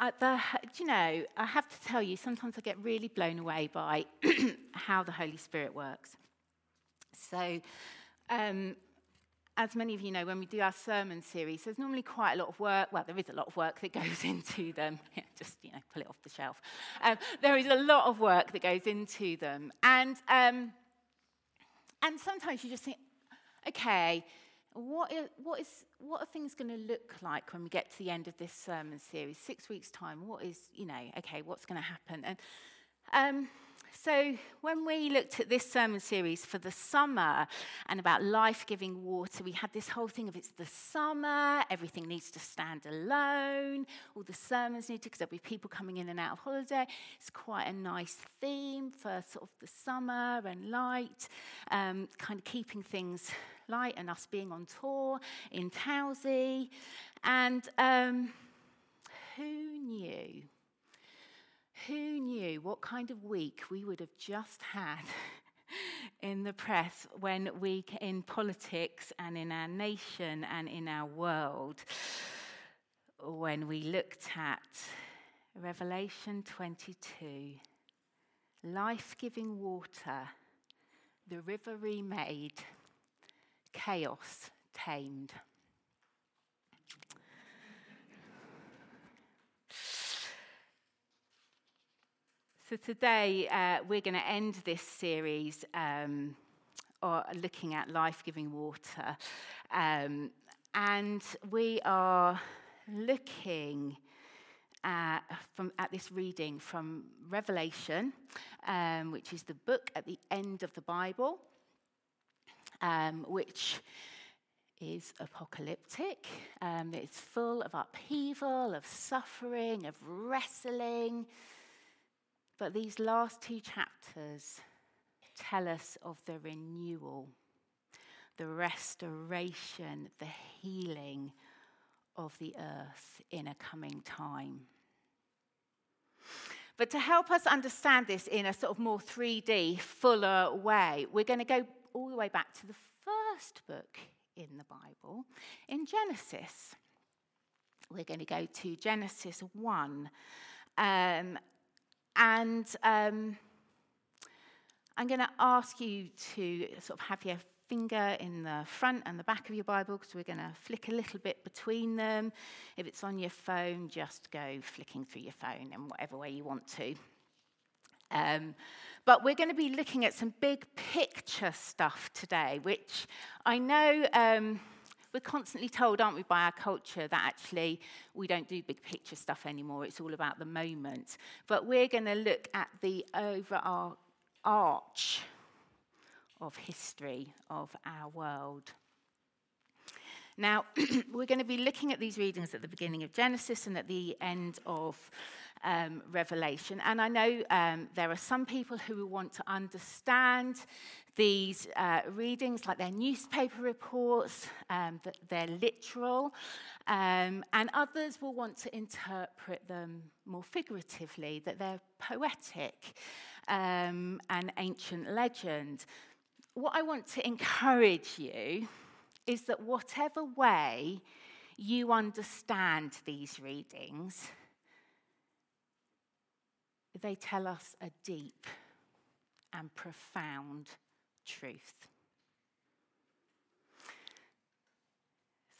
uh, the, you know, I have to tell you, sometimes I get really blown away by how the Holy Spirit works. So, um, as many of you know, when we do our sermon series, there's normally quite a lot of work. Well, there is a lot of work that goes into them. Just, you know, pull it off the shelf. Um, there is a lot of work that goes into them. And, um, and sometimes you just think, okay, what, is, what, is, what are things going to look like when we get to the end of this sermon series? Six weeks' time, what is, you know, okay, what's going to happen? And um, so, when we looked at this sermon series for the summer and about life giving water, we had this whole thing of it's the summer, everything needs to stand alone, all the sermons need to, because there'll be people coming in and out of holiday. It's quite a nice theme for sort of the summer and light, um, kind of keeping things light and us being on tour in Towsey. And um, who knew? Who knew what kind of week we would have just had in the press when we, in politics and in our nation and in our world, when we looked at Revelation 22 life giving water, the river remade, chaos tamed. So today uh, we're going to end this series um, or looking at life-giving water, um, and we are looking at, from, at this reading from Revelation, um, which is the book at the end of the Bible, um, which is apocalyptic. Um, it's full of upheaval, of suffering, of wrestling. But these last two chapters tell us of the renewal, the restoration, the healing of the earth in a coming time. But to help us understand this in a sort of more 3D, fuller way, we're going to go all the way back to the first book in the Bible, in Genesis. We're going to go to Genesis 1. Um, and um, I'm going to ask you to sort of have your finger in the front and the back of your Bible because we're going to flick a little bit between them. If it's on your phone, just go flicking through your phone in whatever way you want to. Um, but we're going to be looking at some big picture stuff today, which I know. Um, we're constantly told, aren't we, by our culture that actually we don't do big picture stuff anymore. It's all about the moment. But we're going to look at the overall arch of history of our world. Now, we're going to be looking at these readings at the beginning of Genesis and at the end of um, Revelation. And I know um, there are some people who want to understand these uh, readings, like their newspaper reports, um, that they're literal, um, and others will want to interpret them more figuratively, that they're poetic um, and ancient legend. What I want to encourage you is that whatever way you understand these readings, they tell us a deep and profound truth.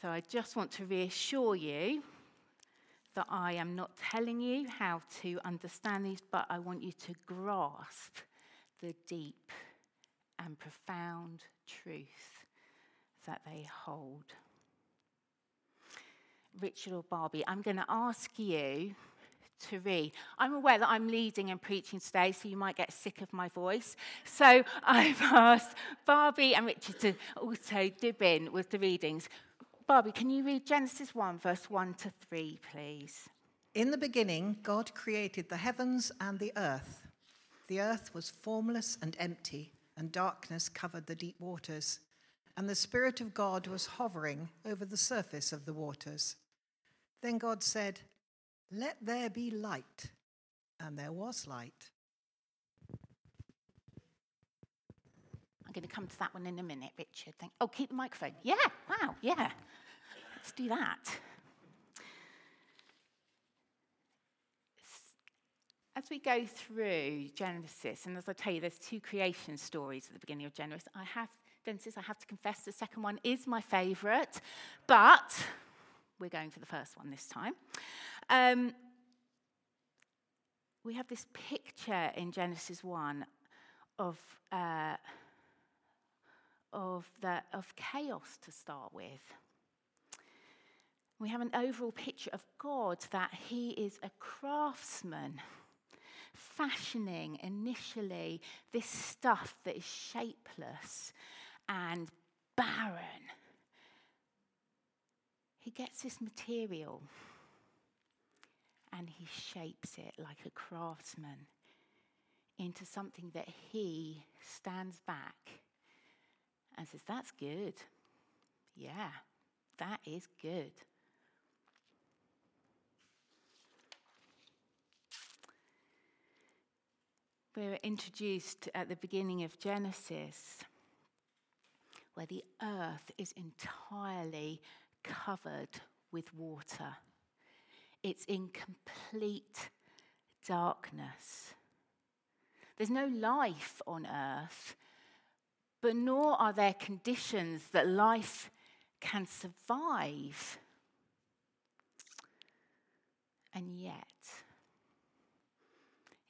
So I just want to reassure you that I am not telling you how to understand these, but I want you to grasp the deep and profound truth that they hold. Richard or Barbie, I'm going to ask you to read. I'm aware that I'm leading and preaching today, so you might get sick of my voice. So I've asked Barbie and Richard to also dip in with the readings. Barbie, can you read Genesis 1, verse 1 to 3, please? In the beginning, God created the heavens and the earth. The earth was formless and empty, and darkness covered the deep waters and the Spirit of God was hovering over the surface of the waters. Then God said, Let there be light. And there was light. I'm going to come to that one in a minute, Richard. Thank- oh, keep the microphone. Yeah, wow, yeah. Let's do that. as we go through Genesis, and as I tell you, there's two creation stories at the beginning of Genesis. I have Genesis. I have to confess, the second one is my favourite, but we're going for the first one this time. Um, we have this picture in Genesis 1 of, uh, of, the, of chaos to start with. We have an overall picture of God that He is a craftsman, fashioning initially this stuff that is shapeless and barren. He gets this material and he shapes it like a craftsman into something that he stands back and says, That's good. Yeah, that is good. We're introduced at the beginning of Genesis where the earth is entirely covered with water. It's in complete darkness. There's no life on earth, but nor are there conditions that life can survive. And yet,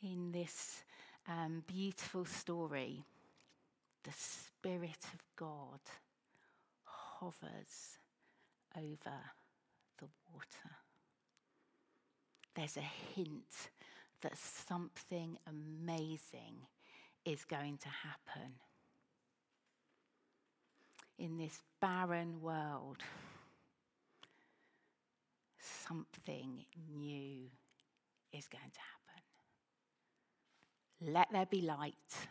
in this um, beautiful story, the Spirit of God hovers over the water. There's a hint that something amazing is going to happen. In this barren world, something new is going to happen. Let there be light.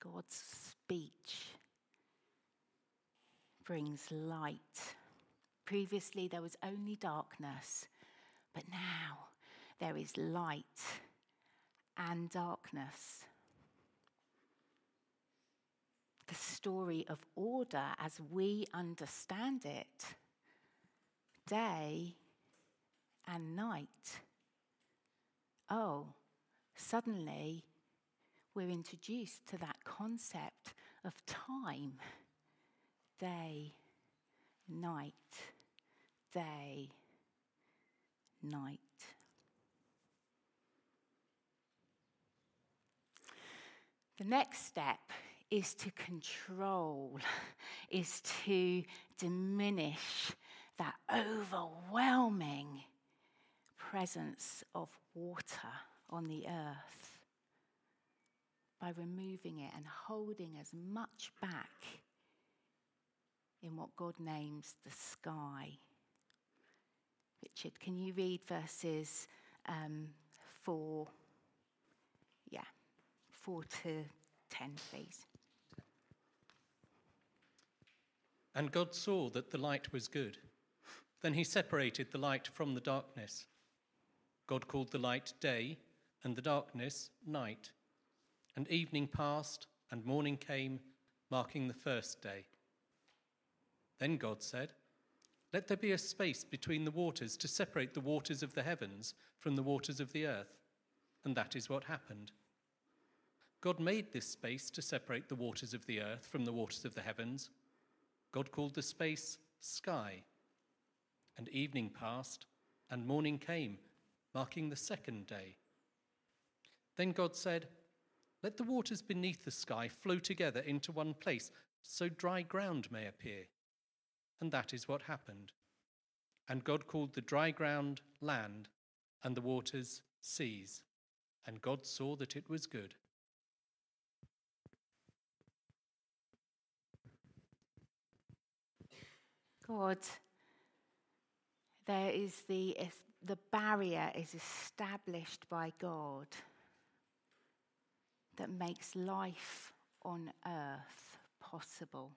God's speech brings light. Previously, there was only darkness, but now there is light and darkness. The story of order as we understand it day and night. Oh, suddenly we're introduced to that concept of time day, night, day, night. The next step is to control, is to diminish that overwhelming presence of water on the earth by removing it and holding as much back in what God names the sky. Richard, can you read verses um, 4, yeah, 4 to 10, please? And God saw that the light was good. Then he separated the light from the darkness. God called the light day, and the darkness night. And evening passed, and morning came, marking the first day. Then God said, Let there be a space between the waters to separate the waters of the heavens from the waters of the earth. And that is what happened. God made this space to separate the waters of the earth from the waters of the heavens. God called the space sky. And evening passed, and morning came, marking the second day. Then God said, let the waters beneath the sky flow together into one place, so dry ground may appear. And that is what happened. And God called the dry ground land, and the waters seas. And God saw that it was good. God, there is the, the barrier is established by God that makes life on earth possible.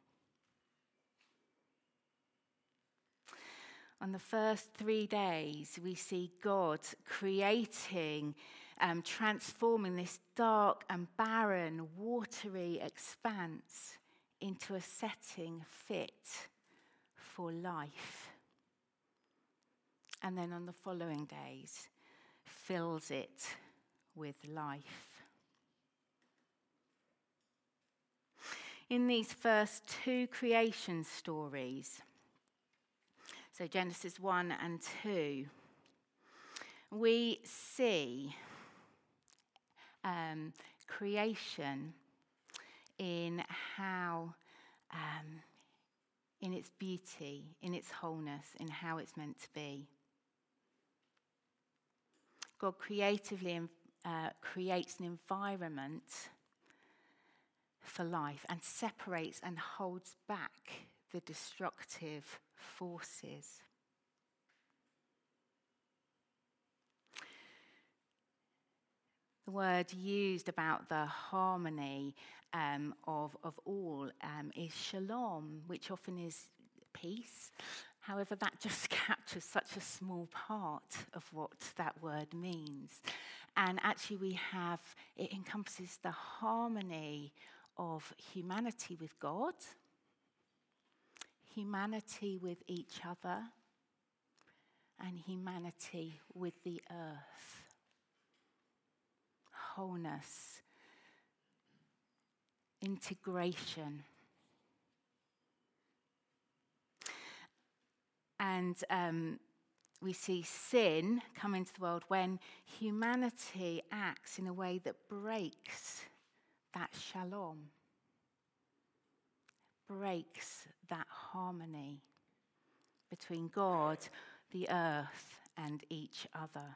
On the first three days, we see God creating, um, transforming this dark and barren, watery expanse into a setting fit for life. and then on the following days fills it with life. In these first two creation stories, so Genesis 1 and 2, we see um, creation in how, um, in its beauty, in its wholeness, in how it's meant to be. God creatively uh, creates an environment for life and separates and holds back the destructive forces. The word used about the harmony um, of, of all um, is shalom, which often is peace. However, that just captures such a small part of what that word means. And actually, we have, it encompasses the harmony of humanity with God, humanity with each other, and humanity with the earth. Wholeness, integration. And um, we see sin come into the world when humanity acts in a way that breaks that shalom, breaks that harmony between God, the earth, and each other.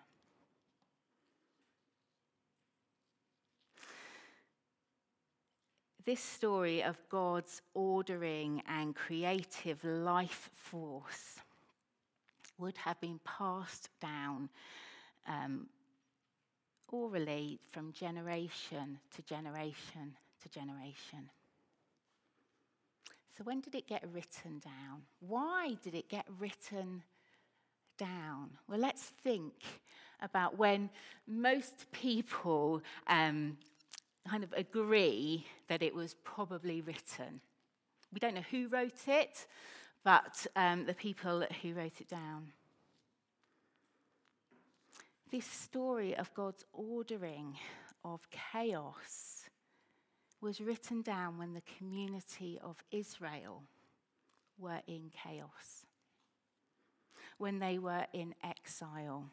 This story of God's ordering and creative life force would have been passed down um, orally from generation to generation to generation. So, when did it get written down? Why did it get written down? Well, let's think about when most people um, kind of agree that it was probably written. We don't know who wrote it, but um, the people who wrote it down. This story of God's ordering of chaos was written down when the community of Israel were in chaos, when they were in exile,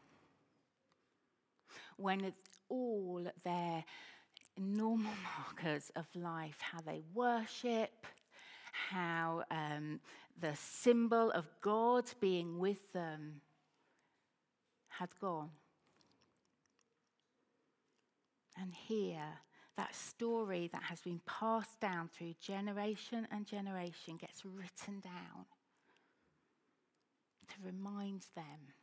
when all their normal markers of life, how they worship, how um, the symbol of God being with them had gone. And here, that story that has been passed down through generation and generation gets written down to remind them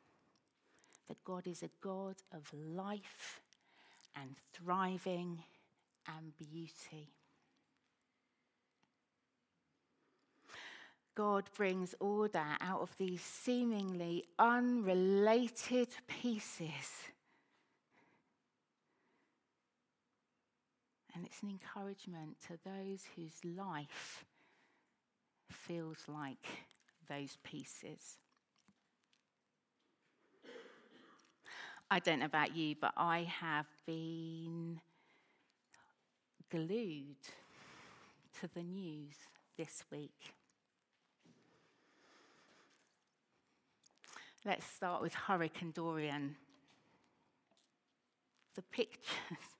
that God is a God of life and thriving and beauty. God brings order out of these seemingly unrelated pieces. And it's an encouragement to those whose life feels like those pieces. I don't know about you, but I have been glued to the news this week. Let's start with Hurricane Dorian. The pictures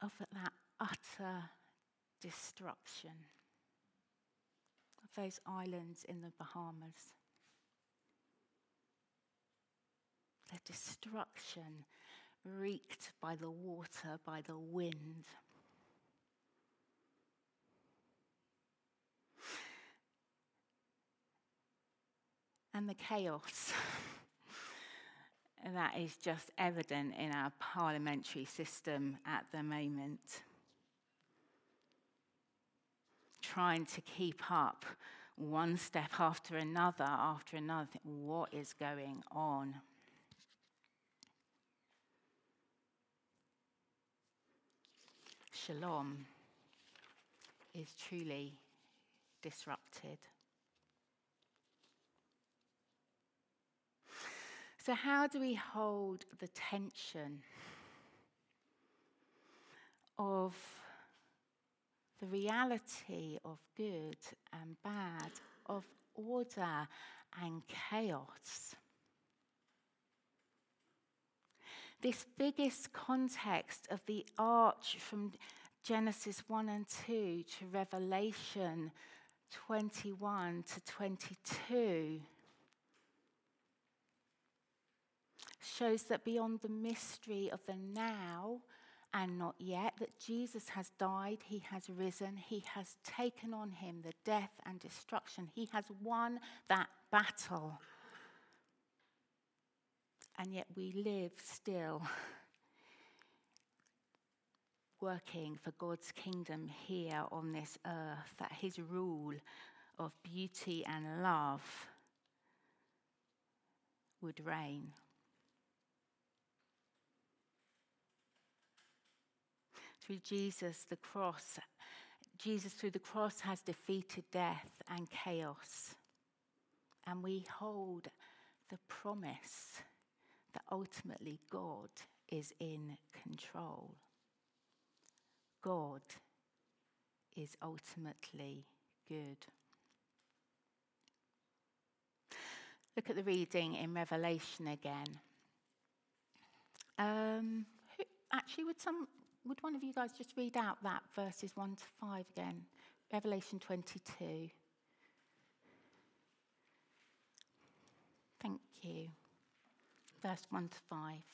of that utter destruction of those islands in the Bahamas. The destruction wreaked by the water, by the wind. and the chaos. that is just evident in our parliamentary system at the moment. Trying to keep up one step after another, after another. What is going on? Shalom is truly disrupted. So, how do we hold the tension of the reality of good and bad, of order and chaos? This biggest context of the arch from Genesis 1 and 2 to Revelation 21 to 22 shows that beyond the mystery of the now and not yet, that Jesus has died, he has risen, he has taken on him the death and destruction, he has won that battle. And yet we live still working for God's kingdom here on this earth, that his rule of beauty and love would reign. Through Jesus, the cross, Jesus through the cross has defeated death and chaos. And we hold the promise that ultimately God is in control. God is ultimately good. Look at the reading in Revelation again. Um, who, actually, would some would one of you guys just read out that verses one to five again? Revelation twenty-two. Thank you. Verse one to five.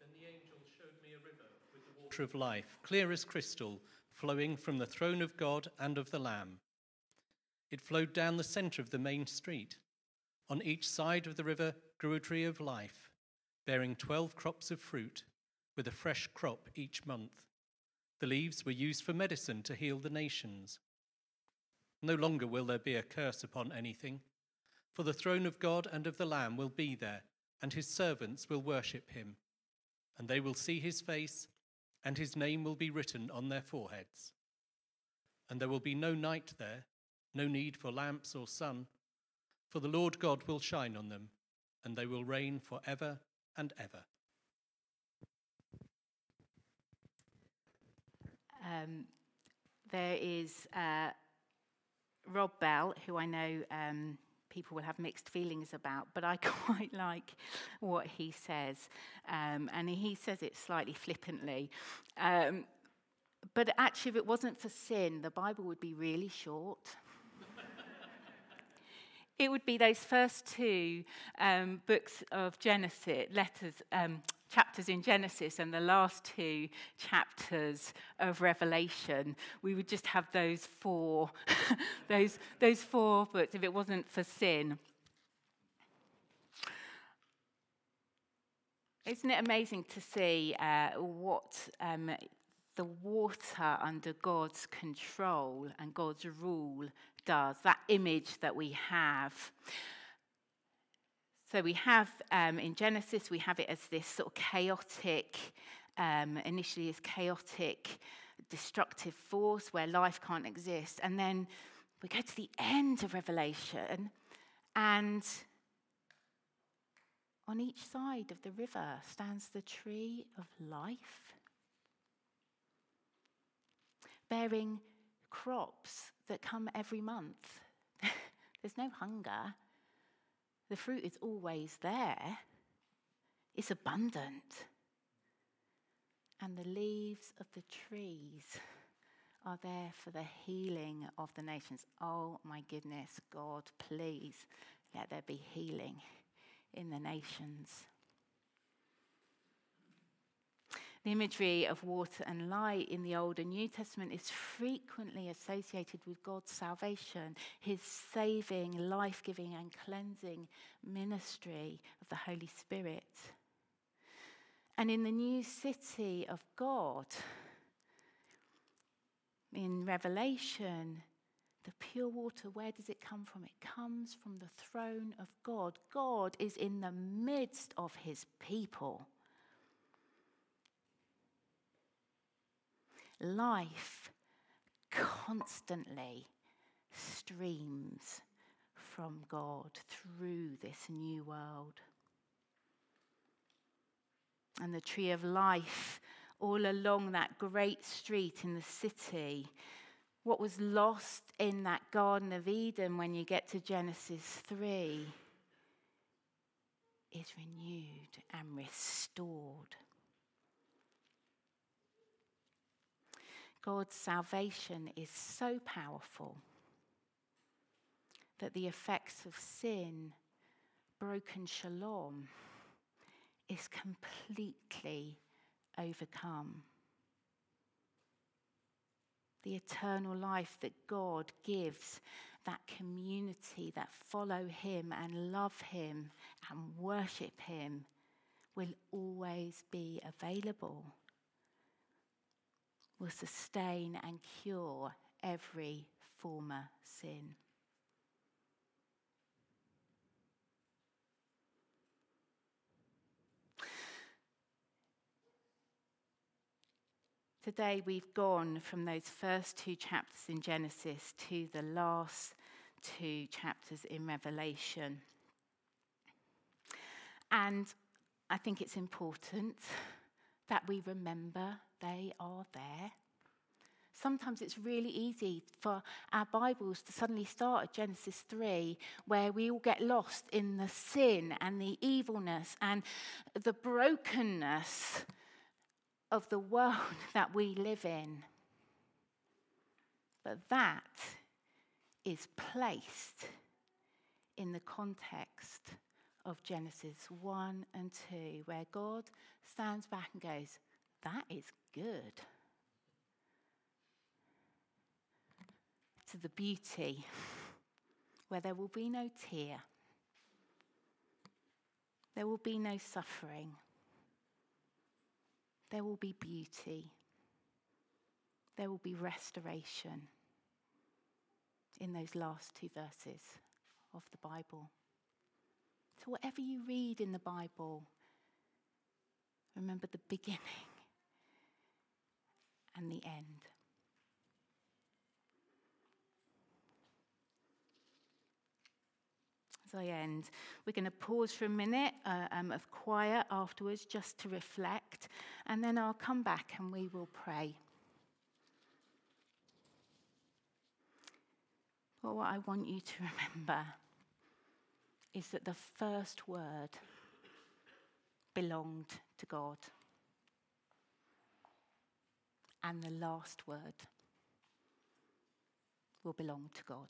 Then the angel showed me a river with the water of life, clear as crystal, flowing from the throne of God and of the Lamb. It flowed down the center of the main street. On each side of the river grew a tree of life, bearing twelve crops of fruit, with a fresh crop each month. The leaves were used for medicine to heal the nations. No longer will there be a curse upon anything, for the throne of God and of the Lamb will be there, and his servants will worship him. And they will see his face, and his name will be written on their foreheads. And there will be no night there, no need for lamps or sun, for the Lord God will shine on them, and they will reign for ever and ever. Um, there is uh, Rob Bell, who I know um, people will have mixed feelings about, but I quite like what he says. Um, and he says it slightly flippantly. Um, but actually, if it wasn't for sin, the Bible would be really short. it would be those first two um, books of Genesis, letters, um, chapters in Genesis and the last two chapters of Revelation, we would just have those four, those, those four books if it wasn't for sin. Isn't it amazing to see uh, what um, the water under God's control and God's rule does? That image that we have. So we have um, in Genesis, we have it as this sort of chaotic, um, initially as chaotic, destructive force where life can't exist. And then we go to the end of Revelation, and on each side of the river stands the tree of life, bearing crops that come every month. There's no hunger. The fruit is always there, it's abundant. And the leaves of the trees are there for the healing of the nations. Oh my goodness, God, please let there be healing in the nations. The imagery of water and light in the Old and New Testament is frequently associated with God's salvation, his saving, life giving, and cleansing ministry of the Holy Spirit. And in the new city of God, in Revelation, the pure water, where does it come from? It comes from the throne of God. God is in the midst of his people. Life constantly streams from God through this new world. And the tree of life all along that great street in the city. What was lost in that Garden of Eden when you get to Genesis 3 is renewed and restored. God's salvation is so powerful that the effects of sin, broken shalom, is completely overcome. The eternal life that God gives, that community that follow Him and love Him and worship Him, will always be available, will sustain and cure every former sin. Today we've gone from those first two chapters in Genesis to the last two chapters in Revelation. And I think it's important that we remember they are there. Sometimes it's really easy for our Bibles to suddenly start at Genesis 3, where we all get lost in the sin and the evilness and the brokenness of the world that we live in. But that is placed in the context of Genesis 1 and 2, where God stands back and goes, That is good. To the beauty where there will be no tear, there will be no suffering there will be beauty, there will be restoration in those last two verses of the Bible. So, whatever you read in the Bible, remember the beginning and the end. As I end. We're going to pause for a minute uh, um, of quiet afterwards just to reflect, and then I'll come back and we will pray. But what I want you to remember is that the first word belonged to God, and the last word will belong to God.